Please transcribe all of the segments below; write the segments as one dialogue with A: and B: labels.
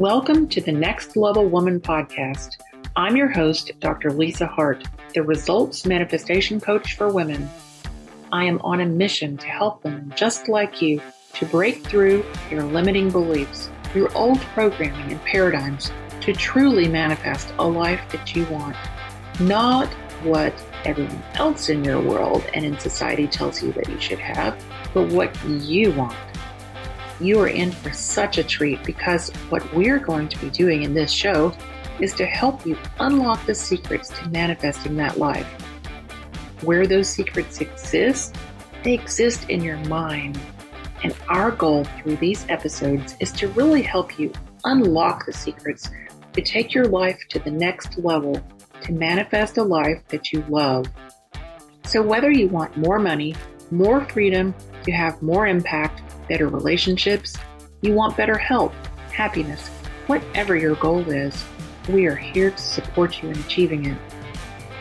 A: Welcome to the Next Level Woman podcast. I'm your host, Dr. Liesa Harte, the Results Manifestation Coach for Women. I am on a mission to help women just like you to break through your limiting beliefs, your old programming and paradigms to truly manifest a life that you want, not what everyone else in your world and in society tells you that you should have, but what you want. You are in for such a treat because what we're going to be doing in this show is to help you unlock the secrets to manifesting that life. Where those secrets exist, they exist in your mind. And our goal through these episodes is to really help you unlock the secrets to take your life to the next level to manifest a life that you love. So, whether you want more money, more freedom, to have more impact, better relationships, you want better health, happiness, whatever your goal is, we are here to support you in achieving it.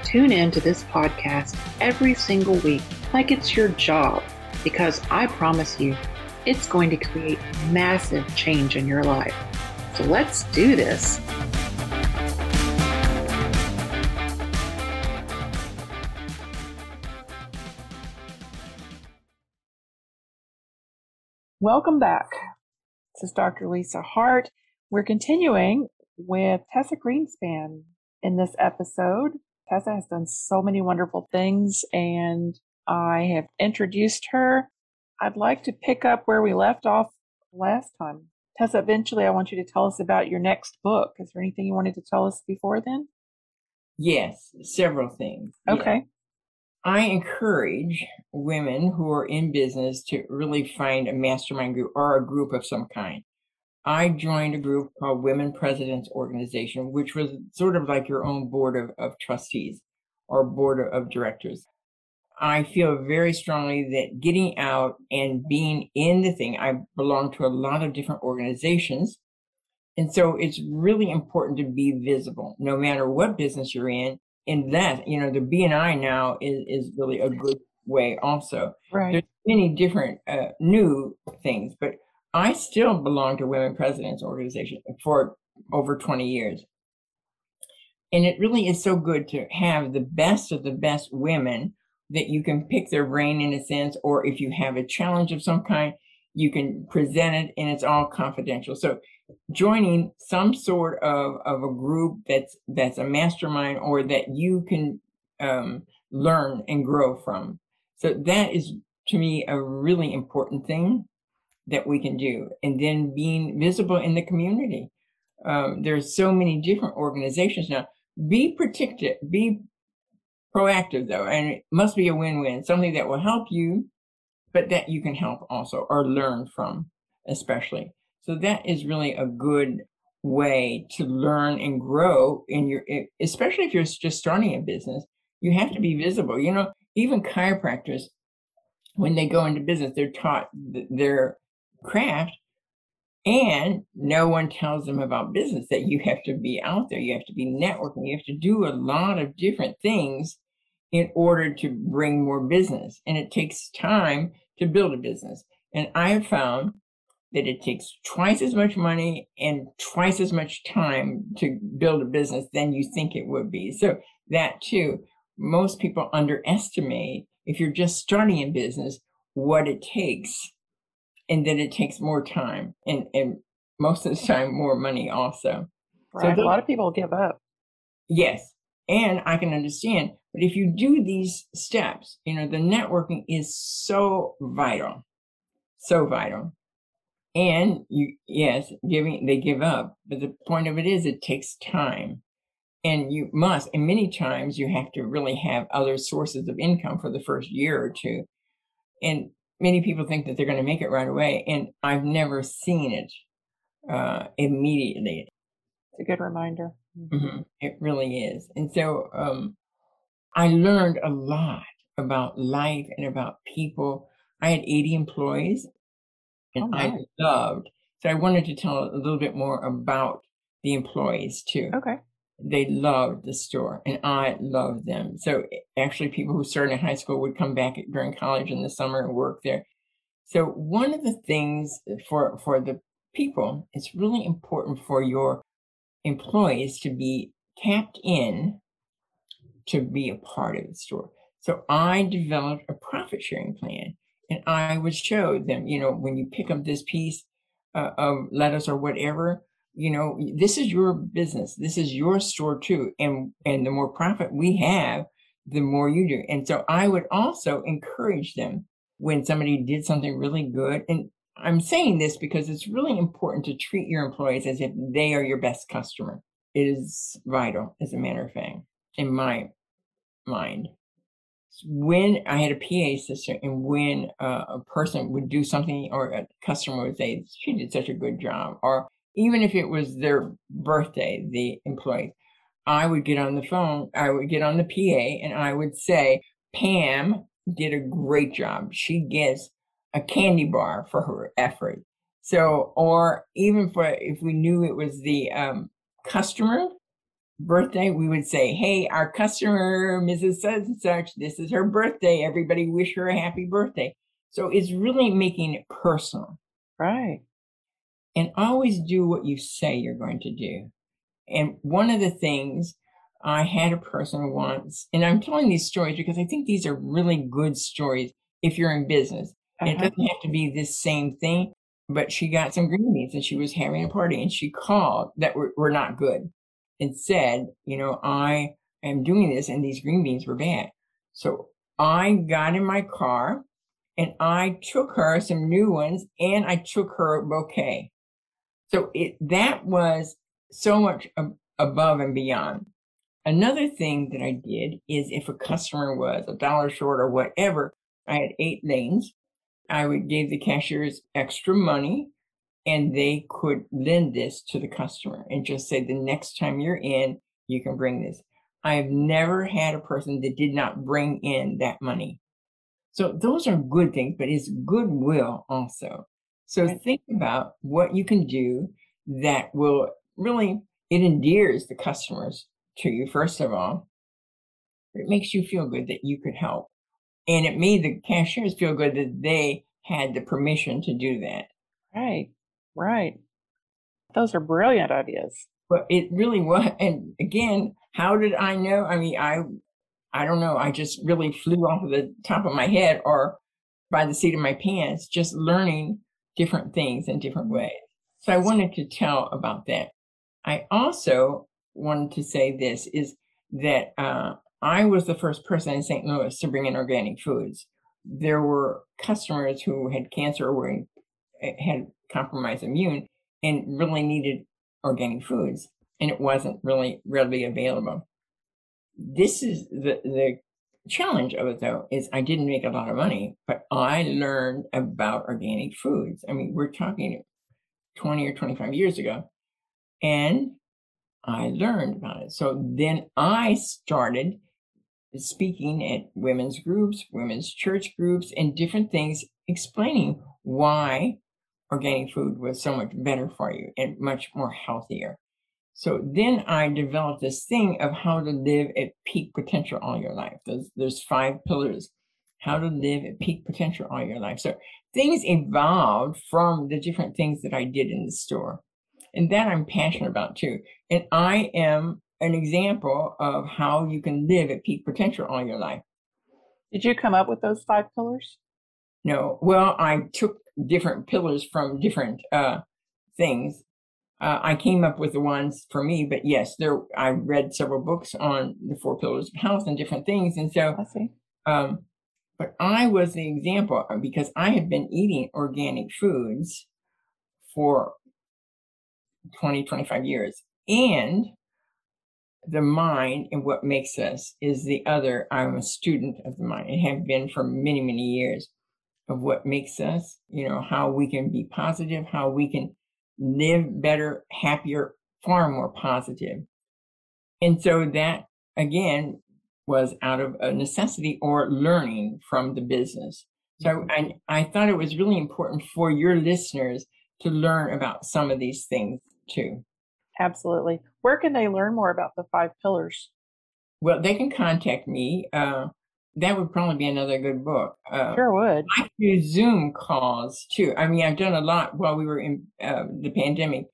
A: Tune in to this podcast every single week like it's your job because I promise you it's going to create massive change in your life. So let's do this. Welcome back. This is Dr. Liesa Harte. We're continuing with Tessa Greenspan in this episode. Tessa has done so many wonderful things and I have introduced her. I'd like to pick up where we left off last time. Tessa, eventually I want you to tell us about your next book. Is there anything you wanted to tell us before then?
B: Yes, several things.
A: Okay.
B: I encourage women who are in business to really find a mastermind group or a group of some kind. I joined a group called Women Presidents Organization, which was sort of like your own board of, of trustees or board of directors. I feel very strongly that getting out and being in the thing, I belong to a lot of different organizations. And so it's really important to be visible, no matter what business you're in in that, you know, the BNI now is, is really a good way also.
A: Right.
B: There's many different uh, new things, but I still belong to Women Presidents Organization for over 20 years. And it really is so good to have the best of the best women that you can pick their brain in a sense, or if you have a challenge of some kind, you can present it and it's all confidential. So joining some sort of, of a group that's that's a mastermind or that you can um, learn and grow from. So that is to me a really important thing that we can do. And then being visible in the community. Um, there's so many different organizations now. Be protected, be proactive though, and it must be a win-win, something that will help you, but that you can help also or learn from, especially. So that is really a good way to learn and grow in your, especially if you're just starting a business, you have to be visible. You know, even chiropractors, when they go into business, they're taught their craft and no one tells them about business that you have to be out there. You have to be networking. You have to do a lot of different things in order to bring more business. And it takes time to build a business. And I have found that it takes twice as much money and twice as much time to build a business than you think it would be. So that too, most people underestimate if you're just starting a business, what it takes and then it takes more time and, and most of the time more money also.
A: Right. So a lot of people give up.
B: Yes. And I can understand. But if you do these steps, you know, the networking is so vital. So vital. And you, yes, giving, they give up. But the point of it is, it takes time. And you must, and many times you have to really have other sources of income for the first year or two. And many people think that they're going to make it right away. And I've never seen it uh, immediately.
A: It's a good reminder.
B: Mm-hmm. It really is. And so um, I learned a lot about life and about people. I had 80 employees and oh, I loved. So I wanted to tell a little bit more about the employees too.
A: Okay.
B: They loved the store and I loved them. So actually people who started in high school would come back during college in the summer and work there. So one of the things for, for the people, it's really important for your employees to be tapped in to be a part of the store. So I developed a profit sharing plan and I would show them, you know, when you pick up this piece uh, of lettuce or whatever, you know, this is your business. This is your store too. And, and the more profit we have, the more you do. And so I would also encourage them when somebody did something really good. And I'm saying this because it's really important to treat your employees as if they are your best customer. It is vital, as a matter of fact, in my mind. When I had a PA system and when uh, a person would do something or a customer would say, she did such a good job, or even if it was their birthday, the employee, I would get on the phone, I would get on the PA and I would say, Pam did a great job. She gets a candy bar for her effort. So, or even for if we knew it was the um, customer birthday, we would say, Hey, our customer, Mrs. Such and Such, this is her birthday. Everybody wish her a happy birthday. So it's really making it personal.
A: Right.
B: And always do what you say you're going to do. And one of the things I had a person once, and I'm telling these stories because I think these are really good stories if you're in business. Uh-huh. It doesn't have to be this same thing, but she got some green beans and she was having a party and she called that were, were not good and said, you know, I am doing this and these green beans were bad. So I got in my car and I took her some new ones and I took her a bouquet. So it, that was so much ab- above and beyond. Another thing that I did is if a customer was a dollar short or whatever, I had eight lanes. I would give the cashiers extra money and they could lend this to the customer and just say the next time you're in, you can bring this. I have never had a person that did not bring in that money. So those are good things, but it's goodwill also. So think about what you can do that will really, it endears the customers to you, first of all. It makes you feel good that you could help. And it made the cashiers feel good that they had the permission to do that.
A: Right, right. Those are brilliant ideas.
B: But it really was. And again, how did I know? I mean, I, I don't know. I just really flew off of the top of my head or by the seat of my pants, just learning different things in different ways. So I wanted to tell about that. I also wanted to say this is that uh, I was the first person in St. Louis to bring in organic foods. There were customers who had cancer or were, eh, had compromised immune and really needed organic foods, and it wasn't really readily available. This is the the challenge of it though is I didn't make a lot of money, but I learned about organic foods. I mean, we're talking 20 or 25 years ago. And I learned about it. So then I started speaking at women's groups, women's church groups, and different things, explaining why organic food was so much better for you and much more healthier. So then I developed this thing of how to live at peak potential all your life. There's, there's five pillars. How to live at peak potential all your life. So things evolved from the different things that I did in the store. And that I'm passionate about too. And I am an example of how you can live at peak potential all your life.
A: Did you come up with those five pillars?
B: No. Well, I took different pillars from different uh, things. Uh, I came up with the ones for me, but yes, there. I read several books on the four pillars of health and different things, and so
A: I see.
B: Um, but I was the example uh, because I had been eating organic foods for 20, 25 years. And the mind and what makes us is the other. I'm a student of the mind and have been for many, many years of what makes us, you know, how we can be positive, how we can live better, happier, far more positive. And so that again was out of a necessity or learning from the business. So mm-hmm. I, I thought it was really important for your listeners to learn about some of these things too.
A: Absolutely. Where can they learn more about the five pillars?
B: Well, they can contact me. Uh, that would probably be another good book.
A: Uh, sure would.
B: I do Zoom calls too. I mean, I've done a lot while we were in uh, the pandemic.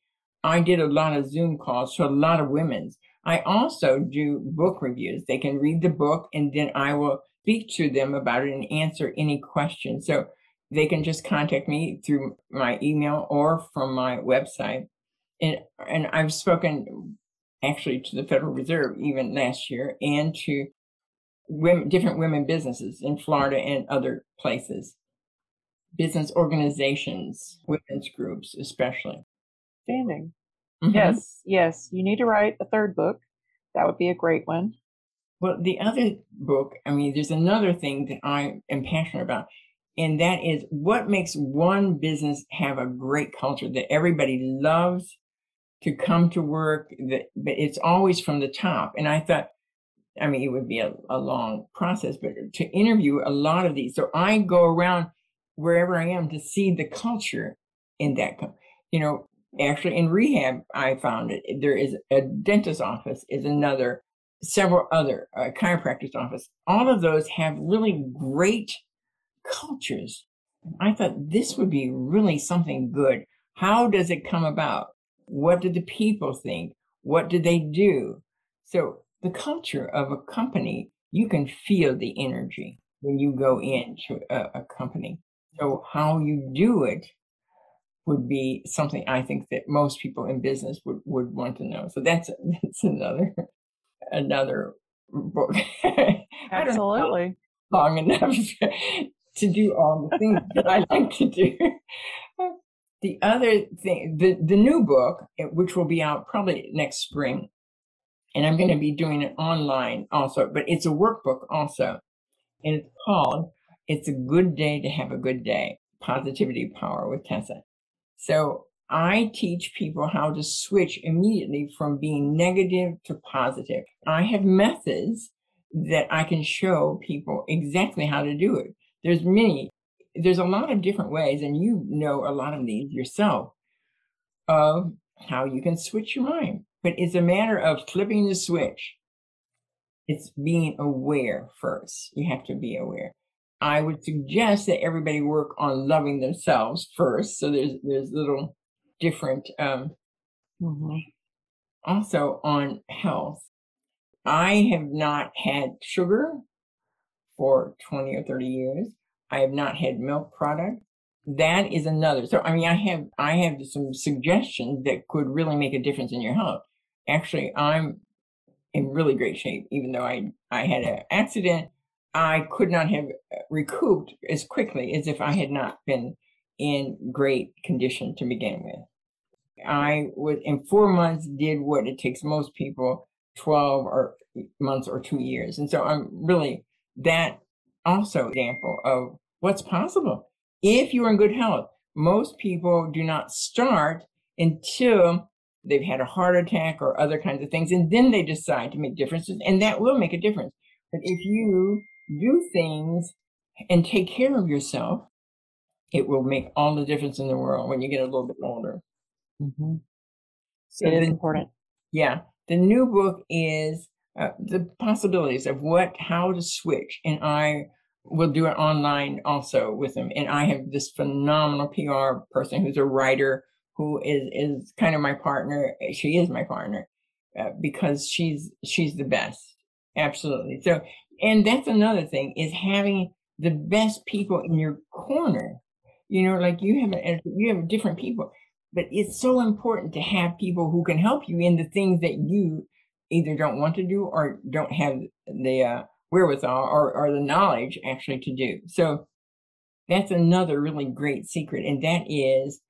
B: I did a lot of Zoom calls to a lot of women's. I also do book reviews. They can read the book and then I will speak to them about it and answer any questions. So they can just contact me through my email or from my website. And and I've spoken actually to the Federal Reserve even last year and to women, different women businesses in Florida and other places, business organizations, women's groups, especially.
A: Standing. Mm-hmm. Yes, yes. You need to write a third book. That would be a great one.
B: Well, the other book, I mean, there's another thing that I am passionate about, and that is what makes one business have a great culture that everybody loves to come to work, that, but it's always from the top. And I thought, I mean, it would be a, a long process, but to interview a lot of these. So I go around wherever I am to see the culture in that, you know, actually in rehab, I found it. There is a dentist office is another, several other uh, chiropractor's office. All of those have really great cultures. I thought this would be really something good. How does it come about? What do the people think? What do they do? So the culture of a company, you can feel the energy when you go into a, a company. So mm-hmm. how you do it would be something I think that most people in business would, would want to know. So that's that's another another book.
A: Absolutely.
B: long enough to do all the things that I like to do. The other thing, the, the new book, eh, which will be out probably next spring, and I'm going to be doing it online also, but it's a workbook also. And it's called It's a Good Day to Have a Good Day Positivity Power with Tessa. So I teach people how to switch immediately from being negative to positive. I have methods that I can show people exactly how to do it. There's many, there's a lot of different ways, and you know a lot of these yourself of how you can switch your mind but it's a matter of flipping the switch. It's being aware first. You have to be aware. I would suggest that everybody work on loving themselves first. So there's there's little different um mm-hmm. also on health. I have not had sugar for 20 or 30 years. I have not had milk products. That is another. So I mean I have I have some suggestions that could really make a difference in your health actually I'm in really great shape, even though I, I had an accident. I could not have uh, recouped as quickly as if I had not been in great condition to begin with. I was in four months did what it takes most people 12 or months or two years. And so I'm really that also example of what's possible if you're in good health. Most people do not start until they've had a heart attack or other kinds of things, and then they decide to make differences, and that will make a difference. But if you do things and take care of yourself, it will make all the difference in the world when you get a little bit older.
A: Mm-hmm. So it is important.
B: Yeah. The new book is uh, the possibilities of what, how to switch. And I will do it online also with them. And I have this phenomenal PR person who's a writer who is is kind of my partner. She is my partner uh, because she's she's the best, absolutely. So, and that's another thing is having the best people in your corner. You know, like you have a, you have different people, but it's so important to have people who can help you in the things that you either don't want to do or don't have the uh, wherewithal or, or the knowledge actually to do. So that's another really great secret, and that is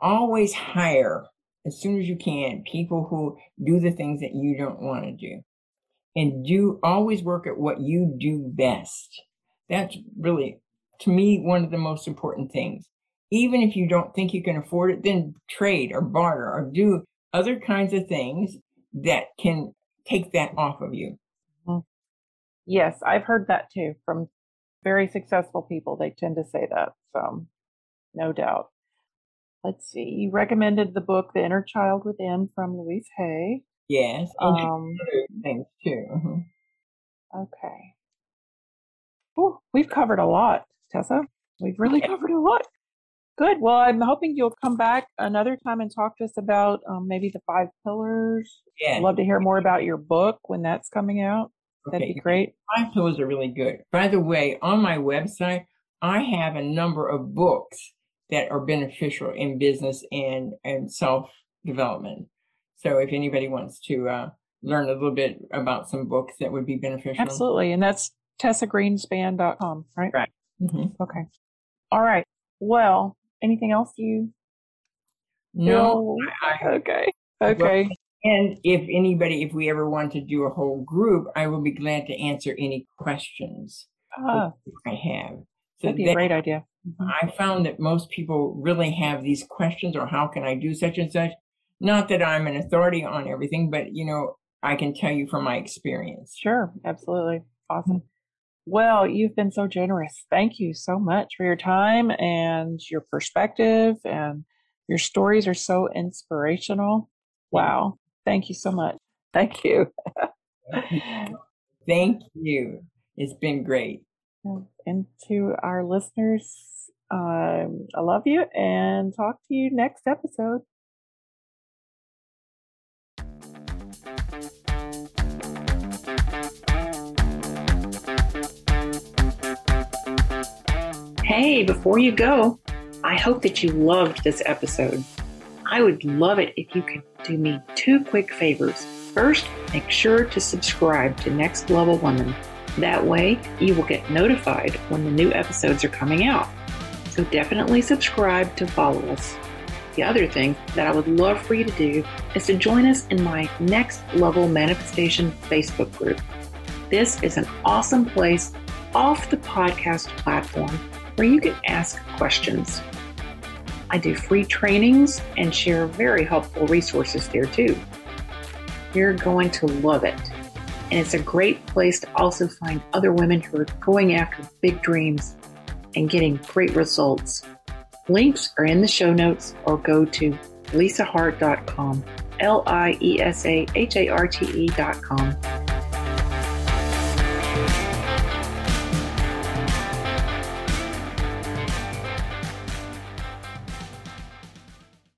B: always hire as soon as you can people who do the things that you don't want to do. And do always work at what you do best. That's really to me one of the most important things. Even if you don't think you can afford it then trade or barter or do other kinds of things that can take that off of you.
A: Mm-hmm. yes i've heard that too from very successful people. They tend to say that so no doubt let's see, you recommended the book The Inner Child Within from Louise Hay.
B: Yes, and um, things too. Mm-hmm.
A: Okay. Oh, we've covered a lot, Tessa. We've really covered a lot. Good. Well, I'm hoping you'll come back another time and talk to us about um, maybe the five pillars.
B: Yeah.
A: I'd love to hear more about your book when that's coming out. That'd
B: Okay.
A: be great.
B: Five pillars are really good. By the way, on my website, I have a number of books that are beneficial in business and, and self development. So if anybody wants to uh, learn a little bit about some books that would be beneficial.
A: Absolutely. And that's tessagreenspan.com, right?
B: Right. Mhm.
A: Okay. All right. Well, anything else you
B: No,
A: feel-
B: I,
A: okay. Okay.
B: and if anybody, if we ever want to do a whole group, I will be glad to answer any questions
A: Ah,
B: I have. So
A: that'd be a great idea. Mhm.
B: I found that most people really have these questions or how can I do such and such? Not that I'm an authority on everything, but you know, I can tell you from my experience.
A: Sure. Absolutely. Awesome. Well, you've been so generous. Thank you so much for your time and your perspective, and your stories are so inspirational. Wow. Thank you so much. Thank you.
B: Thank you. It's been great.
A: And to our listeners, um, I love you and talk to you next episode. Hey, before you go, I hope that you loved this episode. I would love it if you could do me two quick favors. First, make sure to subscribe to Next Level Woman. That way, you will get notified when the new episodes are coming out. So definitely subscribe to follow us. The other thing that I would love for you to do is to join us in my Next Level Manifestation Facebook group. This is an awesome place off the podcast platform where you can ask questions. I do free trainings and share very helpful resources there too. You're going to love it. And it's a great place to also find other women who are going after big dreams and getting great results. Links are in the show notes or go to liesaharte.com, L I E S A H A R T E.com.